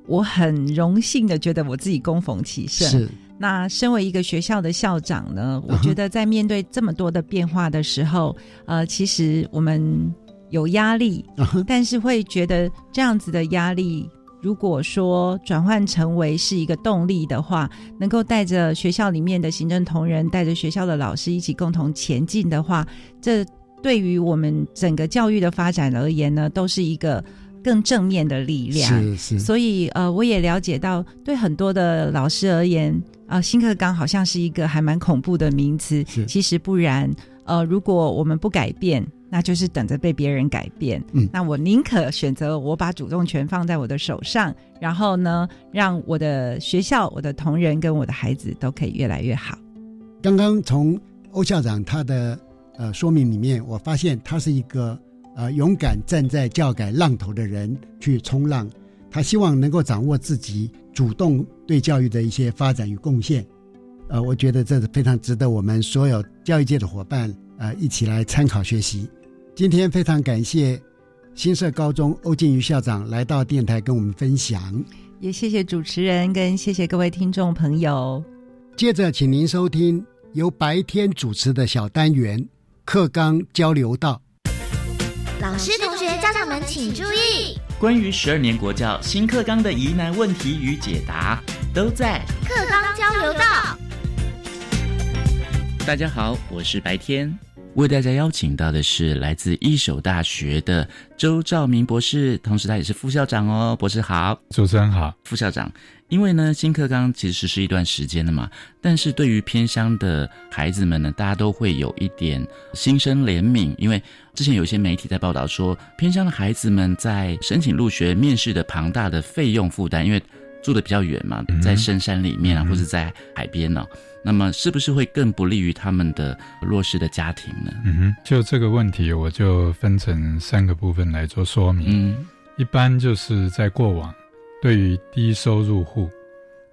Speaker 2: 我很荣幸的觉得我自己供逢其盛。
Speaker 1: 是
Speaker 2: 那身为一个学校的校长呢，*laughs* 我觉得在面对这么多的变化的时候，呃，其实我们有压力，*laughs* 但是会觉得这样子的压力。如果说转换成为是一个动力的话，能够带着学校里面的行政同仁，带着学校的老师一起共同前进的话，这对于我们整个教育的发展而言呢，都是一个更正面的力量。
Speaker 1: 是是。
Speaker 2: 所以呃，我也了解到，对很多的老师而言，啊，新课纲好像是一个还蛮恐怖的名词。其实不然。呃，如果我们不改变。那就是等着被别人改变。
Speaker 1: 嗯，
Speaker 2: 那我宁可选择我把主动权放在我的手上，然后呢，让我的学校、我的同仁跟我的孩子都可以越来越好。
Speaker 1: 刚刚从欧校长他的呃说明里面，我发现他是一个呃勇敢站在教改浪头的人去冲浪，他希望能够掌握自己主动对教育的一些发展与贡献。呃，我觉得这是非常值得我们所有教育界的伙伴呃一起来参考学习。今天非常感谢新社高中欧静瑜校长来到电台跟我们分享，
Speaker 2: 也谢谢主持人跟谢谢各位听众朋友。
Speaker 1: 接着，请您收听由白天主持的小单元课纲交流道。
Speaker 9: 老师、同学、家长们请注意，
Speaker 10: 关于十二年国教新课纲的疑难问题与解答，都在
Speaker 9: 课纲交流道。
Speaker 10: 大家好，我是白天。为大家邀请到的是来自一手大学的周兆明博士，同时他也是副校长哦。博士好，
Speaker 11: 主持人好，
Speaker 10: 副校长。因为呢，新课纲其实实施一段时间了嘛，但是对于偏乡的孩子们呢，大家都会有一点心生怜悯，因为之前有些媒体在报道说，偏乡的孩子们在申请入学面试的庞大的费用负担，因为住的比较远嘛，在深山里面啊，或者在海边呢。那么是不是会更不利于他们的弱势的家庭呢？
Speaker 11: 嗯哼，就这个问题，我就分成三个部分来做说明。
Speaker 10: 嗯，
Speaker 11: 一般就是在过往，对于低收入户，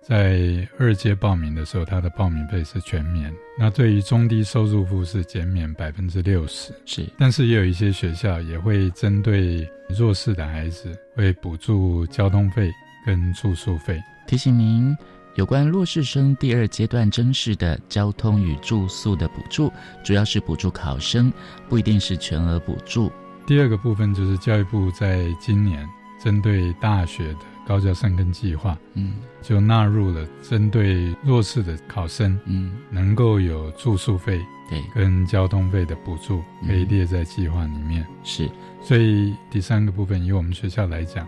Speaker 11: 在二阶报名的时候，他的报名费是全免。那对于中低收入户是减免百分之六十，
Speaker 10: 是。
Speaker 11: 但是也有一些学校也会针对弱势的孩子，会补助交通费跟住宿费。
Speaker 10: 提醒您，有关弱势生第二阶段征试的交通与住宿的补助，主要是补助考生，不一定是全额补助。
Speaker 11: 第二个部分就是教育部在今年针对大学的。高教生根计划，
Speaker 10: 嗯，
Speaker 11: 就纳入了针对弱势的考生，
Speaker 10: 嗯，
Speaker 11: 能够有住宿费，
Speaker 10: 对，
Speaker 11: 跟交通费的补助，可以列在计划里面。
Speaker 10: 是，
Speaker 11: 所以第三个部分，以我们学校来讲，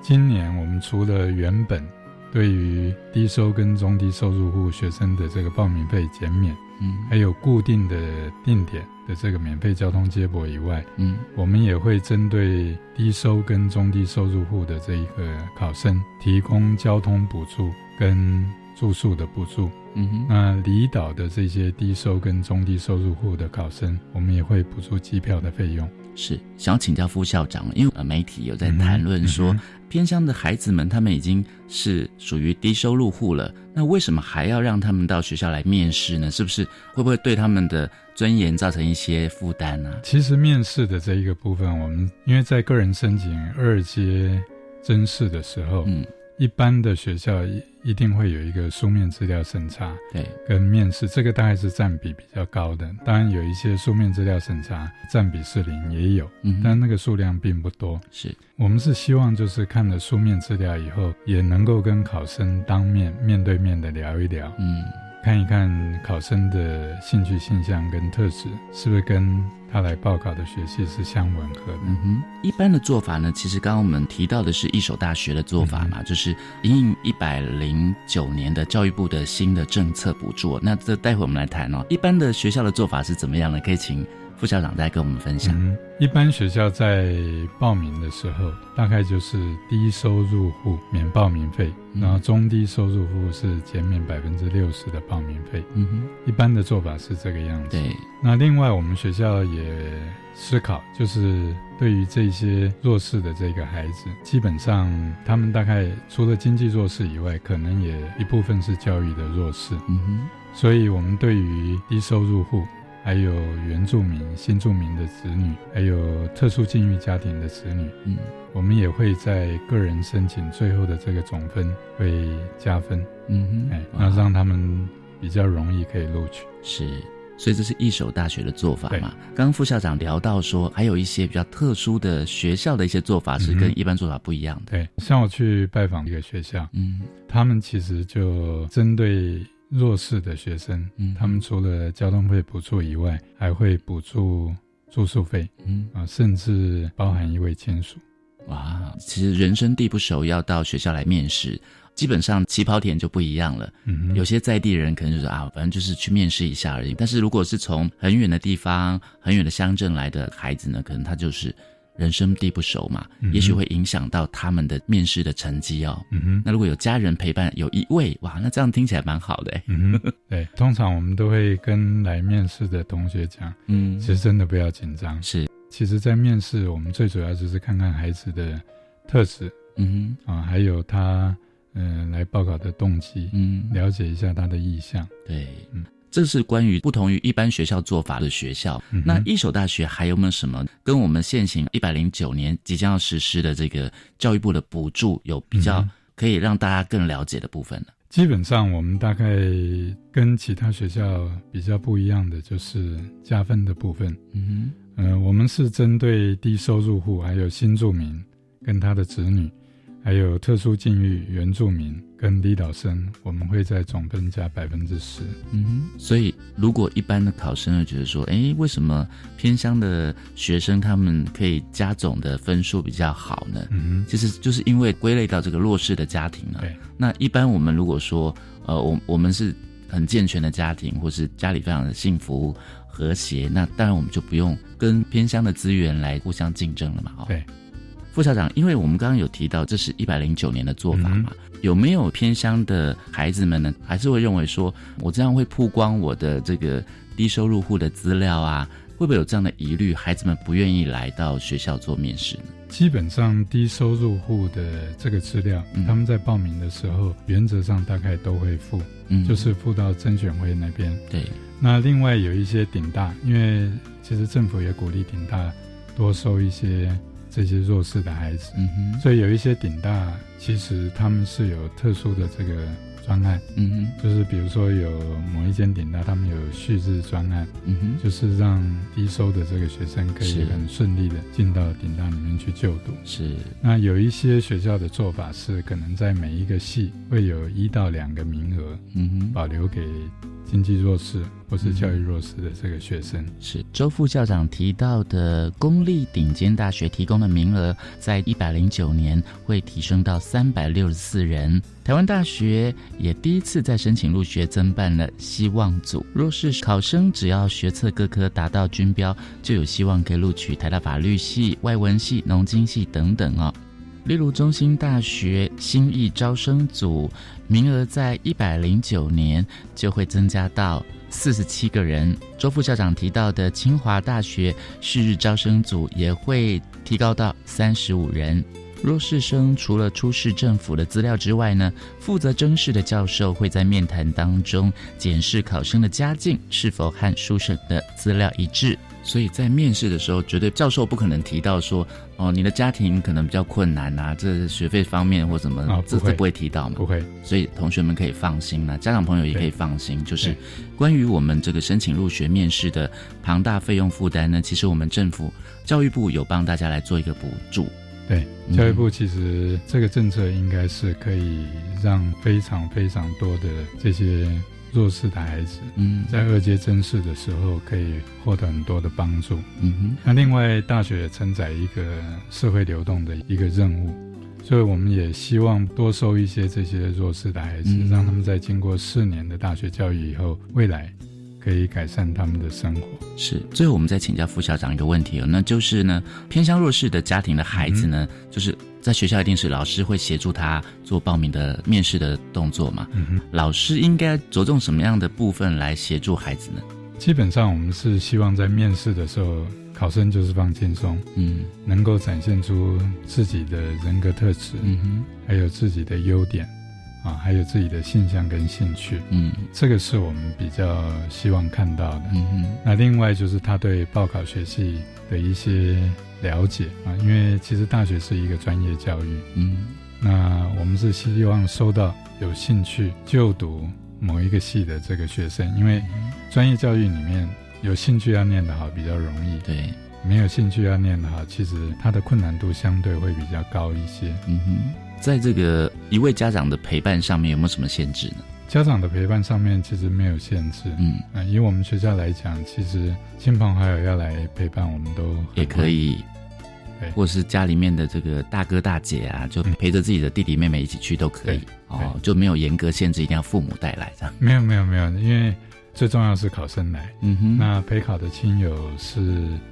Speaker 11: 今年我们除了原本对于低收跟中低收入户学生的这个报名费减免，
Speaker 10: 嗯，
Speaker 11: 还有固定的定点。的这个免费交通接驳以外，
Speaker 10: 嗯，
Speaker 11: 我们也会针对低收跟中低收入户的这一个考生提供交通补助跟住宿的补助。
Speaker 10: 嗯哼，
Speaker 11: 那离岛的这些低收跟中低收入户的考生，我们也会补助机票的费用。
Speaker 10: 是想要请教副校长，因为呃媒体有在谈论说，偏乡的孩子们他们已经是属于低收入户了，那为什么还要让他们到学校来面试呢？是不是会不会对他们的尊严造成一些负担呢？
Speaker 11: 其实面试的这一个部分，我们因为在个人申请二阶甄试的时候，
Speaker 10: 嗯。
Speaker 11: 一般的学校一一定会有一个书面资料审查，
Speaker 10: 对，
Speaker 11: 跟面试，这个大概是占比比较高的。当然有一些书面资料审查占比是零也有，
Speaker 10: 嗯，
Speaker 11: 但那个数量并不多。
Speaker 10: 是
Speaker 11: 我们是希望就是看了书面资料以后，也能够跟考生当面面对面的聊一聊，
Speaker 10: 嗯。
Speaker 11: 看一看考生的兴趣倾向跟特质是不是跟他来报考的学系是相吻合的。
Speaker 10: 嗯哼，一般的做法呢，其实刚刚我们提到的是一所大学的做法嘛，就是应一百零九年的教育部的新的政策补助。那这待会我们来谈哦，一般的学校的做法是怎么样呢？可以请。副校长再跟我们分享。
Speaker 11: 一般学校在报名的时候，大概就是低收入户免报名费，然后中低收入户是减免百分之六十的报名费。
Speaker 10: 嗯哼，
Speaker 11: 一般的做法是这个样子。
Speaker 10: 对。
Speaker 11: 那另外，我们学校也思考，就是对于这些弱势的这个孩子，基本上他们大概除了经济弱势以外，可能也一部分是教育的弱势。
Speaker 10: 嗯哼，
Speaker 11: 所以我们对于低收入户。还有原住民、新住民的子女，还有特殊境遇家庭的子女，
Speaker 10: 嗯，
Speaker 11: 我们也会在个人申请最后的这个总分会加分，
Speaker 10: 嗯
Speaker 11: 哼，哎，那让他们比较容易可以录取。
Speaker 10: 是，所以这是一所大学的做法嘛？刚刚副校长聊到说，还有一些比较特殊的学校的一些做法是跟一般做法不一样的。
Speaker 11: 对，像我去拜访一个学校，
Speaker 10: 嗯，
Speaker 11: 他们其实就针对。弱势的学生，
Speaker 10: 嗯，
Speaker 11: 他们除了交通费补助以外，还会补助住宿费，
Speaker 10: 嗯
Speaker 11: 啊，甚至包含一位亲属。
Speaker 10: 哇，其实人生地不熟，要到学校来面试，基本上起跑点就不一样了。
Speaker 11: 嗯，
Speaker 10: 有些在地人可能就是啊，反正就是去面试一下而已。但是如果是从很远的地方、很远的乡镇来的孩子呢，可能他就是。人生地不熟嘛，也许会影响到他们的面试的成绩哦。
Speaker 11: 嗯哼，
Speaker 10: 那如果有家人陪伴，有一位哇，那这样听起来蛮好的。
Speaker 11: 嗯哼，*laughs* 对，通常我们都会跟来面试的同学讲，
Speaker 10: 嗯，
Speaker 11: 其实真的不要紧张。
Speaker 10: 是，
Speaker 11: 其实，在面试我们最主要就是看看孩子的特质，
Speaker 10: 嗯
Speaker 11: 哼，啊，还有他嗯来报考的动机，
Speaker 10: 嗯，
Speaker 11: 了解一下他的意向。
Speaker 10: 对，嗯。这是关于不同于一般学校做法的学校。那一所大学还有没有什么跟我们现行一百零九年即将要实施的这个教育部的补助有比较可以让大家更了解的部分呢？
Speaker 11: 基本上，我们大概跟其他学校比较不一样的就是加分的部分。
Speaker 10: 嗯
Speaker 11: 嗯，我们是针对低收入户还有新住民跟他的子女。还有特殊境遇原住民跟离岛生，我们会在总分加百分之十。
Speaker 10: 嗯，所以如果一般的考生会觉得说，哎，为什么偏乡的学生他们可以加总的分数比较好呢？
Speaker 11: 嗯，
Speaker 10: 其实就是因为归类到这个弱势的家庭了。
Speaker 11: 对，
Speaker 10: 那一般我们如果说，呃，我我们是很健全的家庭，或是家里非常的幸福和谐，那当然我们就不用跟偏乡的资源来互相竞争了嘛。哦，
Speaker 11: 对。
Speaker 10: 副校长，因为我们刚刚有提到这是一百零九年的做法嘛，有没有偏乡的孩子们呢？还是会认为说我这样会曝光我的这个低收入户的资料啊？会不会有这样的疑虑？孩子们不愿意来到学校做面试呢？
Speaker 11: 基本上低收入户的这个资料，他们在报名的时候，原则上大概都会付，
Speaker 10: 嗯
Speaker 11: 就是付到甄选会那边。
Speaker 10: 对，
Speaker 11: 那另外有一些顶大，因为其实政府也鼓励顶大多收一些这些弱势的孩子，
Speaker 10: 嗯哼，
Speaker 11: 所以有一些顶大其实他们是有特殊的这个专案，
Speaker 10: 嗯哼，
Speaker 11: 就是比如说有某一间顶大，他们有旭日专案，
Speaker 10: 嗯哼，
Speaker 11: 就是让低收的这个学生可以很顺利的进到顶大里面去就读。
Speaker 10: 是，
Speaker 11: 那有一些学校的做法是，可能在每一个系会有一到两个名额，
Speaker 10: 嗯哼，
Speaker 11: 保留给经济弱势或是教育弱势的这个学生。
Speaker 10: 是周副校长提到的公立顶尖大学提供的名额，在一百零九年会提升到三百六十四人。台湾大学也第一次在申请入学增办了希望组，若是考生只要学测各科达到均标，就有希望可以录取台大法律系、外文系、农经系等等哦。例如中兴大学新义招生组名额在一百零九年就会增加到四十七个人。周副校长提到的清华大学旭日招生组也会提高到三十五人。弱势生除了出示政府的资料之外呢，负责征试的教授会在面谈当中检视考生的家境是否和书审的资料一致。所以在面试的时候，绝对教授不可能提到说，哦，你的家庭可能比较困难啊，这学费方面或什么，这这不会提到嘛？
Speaker 11: 不会。
Speaker 10: 所以同学们可以放心了，家长朋友也可以放心，就是关于我们这个申请入学面试的庞大费用负担呢，其实我们政府教育部有帮大家来做一个补助。
Speaker 11: 对，
Speaker 10: 嗯
Speaker 11: 教育部其实这个政策应该是可以让非常非常多的这些弱势的孩子，
Speaker 10: 嗯，
Speaker 11: 在二阶甄试的时候可以获得很多的帮助。
Speaker 10: 嗯哼，
Speaker 11: 那另外大学也承载一个社会流动的一个任务，所以我们也希望多收一些这些弱势的孩子，
Speaker 10: 嗯
Speaker 11: 让他们在经过四年的大学教育以后，未来可以改善他们的生活。
Speaker 10: 是，最后我们再请教副校长一个问题哦，那就是呢，偏向弱势的家庭的孩子呢，就是在学校一定是老师会协助他做报名的面试的动作嘛？
Speaker 11: 嗯哼，
Speaker 10: 老师应该着重什么样的部分来协助孩子呢？
Speaker 11: 基本上我们是希望在面试的时候，考生就是放轻松，
Speaker 10: 嗯，
Speaker 11: 能够展现出自己的人格特质，
Speaker 10: 嗯哼，
Speaker 11: 还有自己的优点，啊，还有自己的性向跟兴趣，
Speaker 10: 嗯，
Speaker 11: 这个是我们比较希望看到的。
Speaker 10: 嗯哼，
Speaker 11: 那另外就是他对报考学系的一些了解啊，因为其实大学是一个专业教育，
Speaker 10: 嗯，
Speaker 11: 那我们是希望收到有兴趣就读某一个系的这个学生，因为专业教育里面有兴趣要念得好比较容易，
Speaker 10: 对，
Speaker 11: 没有兴趣要念得好，其实它的困难度相对会比较高一些。
Speaker 10: 嗯哼，在这个一位家长的陪伴上面有没有什么限制呢？
Speaker 11: 家长的陪伴上面其实没有限制，
Speaker 10: 嗯，
Speaker 11: 啊、以我们学校来讲，其实亲朋好友要来陪伴，我们都
Speaker 10: 也可以。
Speaker 11: 对，
Speaker 10: 或是家里面的这个大哥大姐啊，就陪着自己的弟弟妹妹一起去都可以。哦，就没有严格限制一定要父母带来这样。
Speaker 11: 没有没有没有，因为最重要是考生来，
Speaker 10: 嗯哼，
Speaker 11: 那陪考的亲友是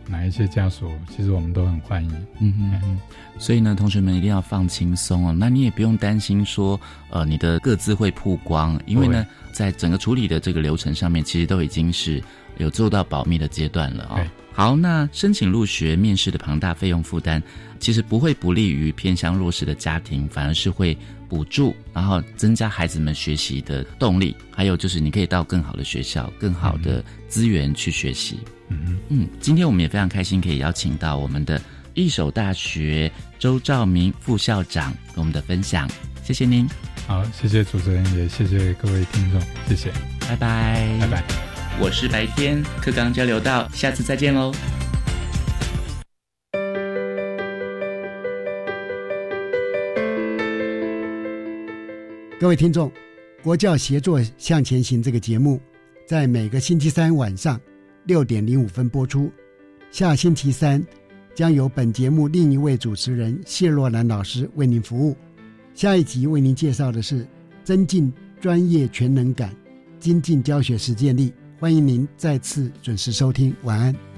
Speaker 11: 哪一些家属，其实我们都很欢迎。
Speaker 10: 嗯哼。嗯，所以呢，同学们一定要放轻松哦。那你也不用担心说，呃，你的各自会曝光，因为呢，在整个处理的这个流程上面，其实都已经是有做到保密的阶段了哦。好，那申请入学面试的庞大费用负担，其实不会不利于偏向弱势的家庭，反而是会补助，然后增加孩子们学习的动力。还有就是，你可以到更好的学校、更好的资源去学习。
Speaker 11: 嗯
Speaker 10: 嗯，今天我们也非常开心，可以邀请到我们的一手大学周兆明副校长跟我们的分享，谢谢您。
Speaker 11: 好，谢谢主持人，也谢谢各位听众，谢谢，
Speaker 10: 拜拜，
Speaker 11: 拜拜。
Speaker 10: 我是白天课纲交流到，下次再见喽。
Speaker 1: 各位听众，国教协作向前行这个节目，在每个星期三晚上六点零五分播出。下星期三将由本节目另一位主持人谢若兰老师为您服务。下一集为您介绍的是增进专业全能感，精进教学实践力。欢迎您再次准时收听，晚安。